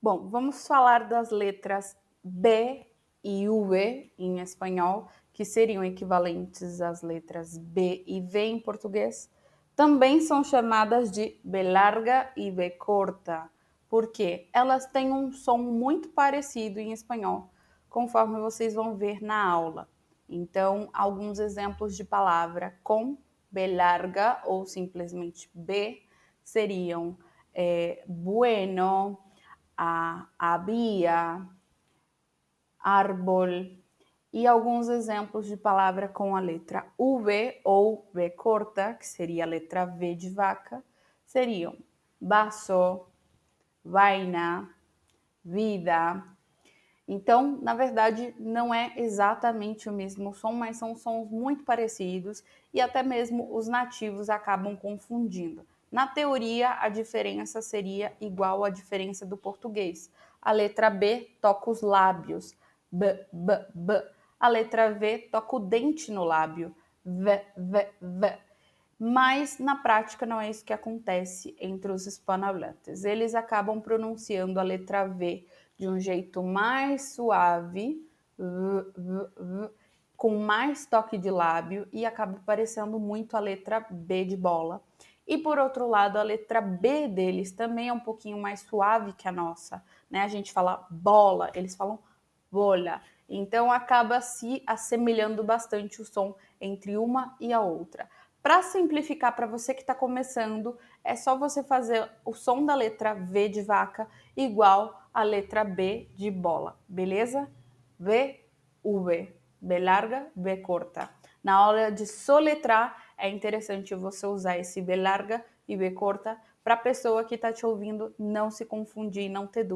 Bom, vamos falar das letras B e V em espanhol, que seriam equivalentes às letras B e V em português. Também são chamadas de B larga e B corta, porque elas têm um som muito parecido em espanhol, conforme vocês vão ver na aula. Então, alguns exemplos de palavra com B larga ou simplesmente B seriam é, bueno, a, havia, árbol e alguns exemplos de palavra com a letra V ou V corta, que seria a letra V de vaca, seriam baço, vaina, vida. Então, na verdade, não é exatamente o mesmo som, mas são sons muito parecidos e até mesmo os nativos acabam confundindo. Na teoria, a diferença seria igual à diferença do português. A letra B toca os lábios, b, b, b. A letra V toca o dente no lábio, v, v, v. Mas na prática não é isso que acontece entre os hispanohablantes. Eles acabam pronunciando a letra V de um jeito mais suave, v, v, v, com mais toque de lábio e acaba parecendo muito a letra B de bola. E por outro lado, a letra B deles também é um pouquinho mais suave que a nossa, né? A gente fala bola, eles falam bolha. Então acaba se assemelhando bastante o som entre uma e a outra. Para simplificar para você que está começando, é só você fazer o som da letra V de vaca igual à letra B de bola, beleza? V, V, B larga, B corta. Na hora de soletrar, é interessante você usar esse B larga e B corta para a pessoa que está te ouvindo não se confundir, não ter dúvida.